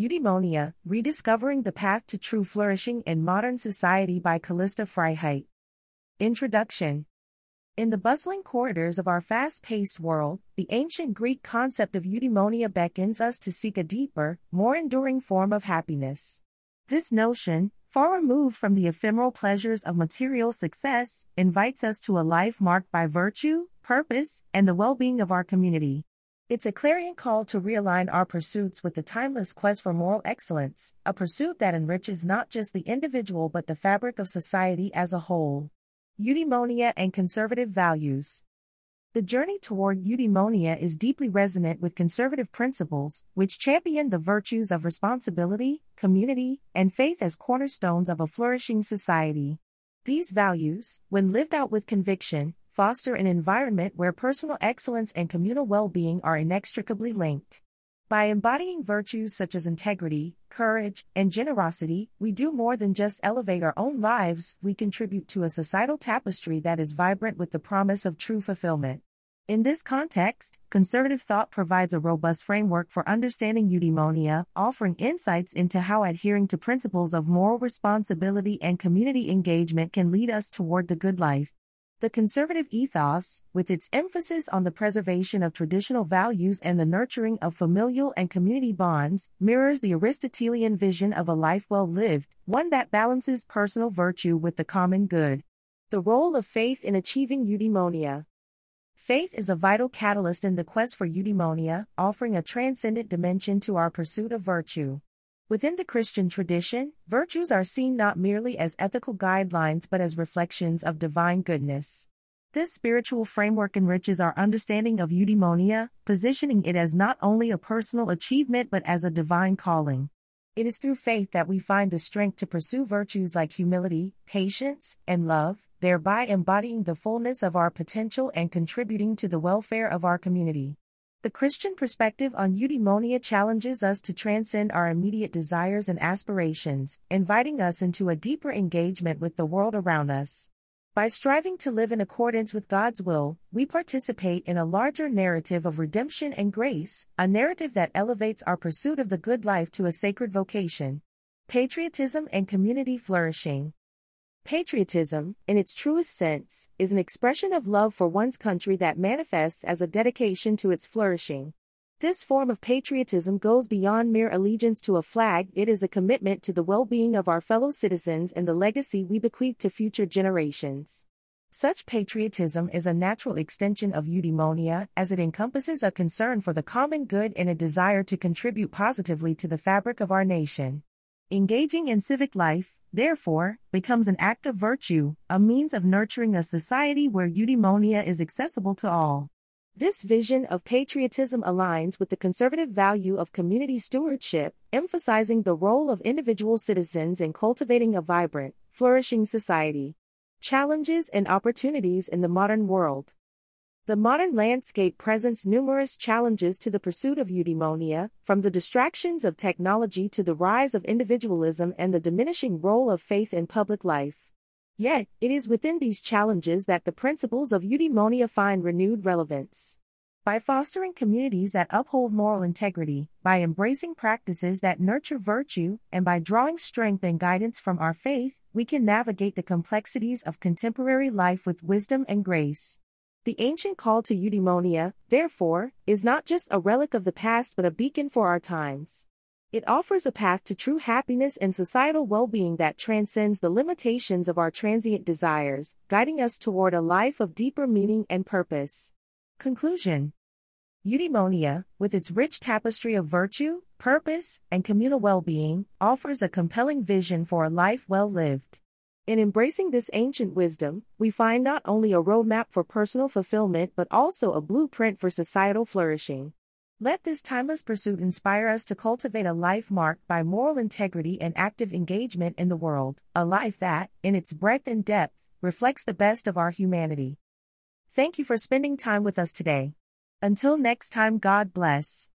Eudaimonia, Rediscovering the Path to True Flourishing in Modern Society by Callista Freiheit. Introduction In the bustling corridors of our fast paced world, the ancient Greek concept of eudaimonia beckons us to seek a deeper, more enduring form of happiness. This notion, far removed from the ephemeral pleasures of material success, invites us to a life marked by virtue, purpose, and the well being of our community. It's a clarion call to realign our pursuits with the timeless quest for moral excellence, a pursuit that enriches not just the individual but the fabric of society as a whole. Eudaimonia and conservative values. The journey toward eudaimonia is deeply resonant with conservative principles, which champion the virtues of responsibility, community, and faith as cornerstones of a flourishing society. These values, when lived out with conviction, foster an environment where personal excellence and communal well being are inextricably linked. By embodying virtues such as integrity, courage, and generosity, we do more than just elevate our own lives, we contribute to a societal tapestry that is vibrant with the promise of true fulfillment. In this context, conservative thought provides a robust framework for understanding eudaimonia, offering insights into how adhering to principles of moral responsibility and community engagement can lead us toward the good life. The conservative ethos, with its emphasis on the preservation of traditional values and the nurturing of familial and community bonds, mirrors the Aristotelian vision of a life well lived, one that balances personal virtue with the common good. The role of faith in achieving eudaimonia. Faith is a vital catalyst in the quest for eudaimonia, offering a transcendent dimension to our pursuit of virtue. Within the Christian tradition, virtues are seen not merely as ethical guidelines but as reflections of divine goodness. This spiritual framework enriches our understanding of eudaimonia, positioning it as not only a personal achievement but as a divine calling. It is through faith that we find the strength to pursue virtues like humility, patience, and love, thereby embodying the fullness of our potential and contributing to the welfare of our community. The Christian perspective on eudaimonia challenges us to transcend our immediate desires and aspirations, inviting us into a deeper engagement with the world around us. By striving to live in accordance with God's will, we participate in a larger narrative of redemption and grace, a narrative that elevates our pursuit of the good life to a sacred vocation. Patriotism and community flourishing. Patriotism, in its truest sense, is an expression of love for one's country that manifests as a dedication to its flourishing. This form of patriotism goes beyond mere allegiance to a flag, it is a commitment to the well being of our fellow citizens and the legacy we bequeath to future generations. Such patriotism is a natural extension of eudaimonia as it encompasses a concern for the common good and a desire to contribute positively to the fabric of our nation. Engaging in civic life, therefore, becomes an act of virtue, a means of nurturing a society where eudaimonia is accessible to all. This vision of patriotism aligns with the conservative value of community stewardship, emphasizing the role of individual citizens in cultivating a vibrant, flourishing society. Challenges and opportunities in the modern world. The modern landscape presents numerous challenges to the pursuit of eudaimonia, from the distractions of technology to the rise of individualism and the diminishing role of faith in public life. Yet, it is within these challenges that the principles of eudaimonia find renewed relevance. By fostering communities that uphold moral integrity, by embracing practices that nurture virtue, and by drawing strength and guidance from our faith, we can navigate the complexities of contemporary life with wisdom and grace. The ancient call to eudaimonia, therefore, is not just a relic of the past but a beacon for our times. It offers a path to true happiness and societal well being that transcends the limitations of our transient desires, guiding us toward a life of deeper meaning and purpose. Conclusion Eudaimonia, with its rich tapestry of virtue, purpose, and communal well being, offers a compelling vision for a life well lived. In embracing this ancient wisdom, we find not only a roadmap for personal fulfillment but also a blueprint for societal flourishing. Let this timeless pursuit inspire us to cultivate a life marked by moral integrity and active engagement in the world, a life that, in its breadth and depth, reflects the best of our humanity. Thank you for spending time with us today. Until next time, God bless.